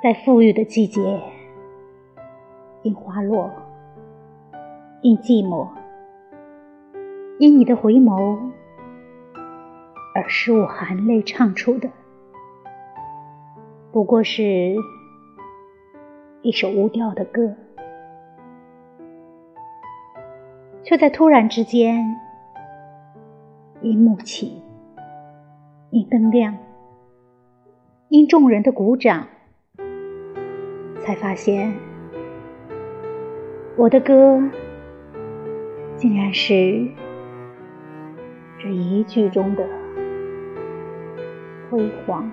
在富裕的季节，因花落，因寂寞，因你的回眸，而使我含泪唱出的，不过是一首无调的歌，却在突然之间，因幕起，因灯亮，因众人的鼓掌。才发现，我的歌竟然是这一句中的辉煌。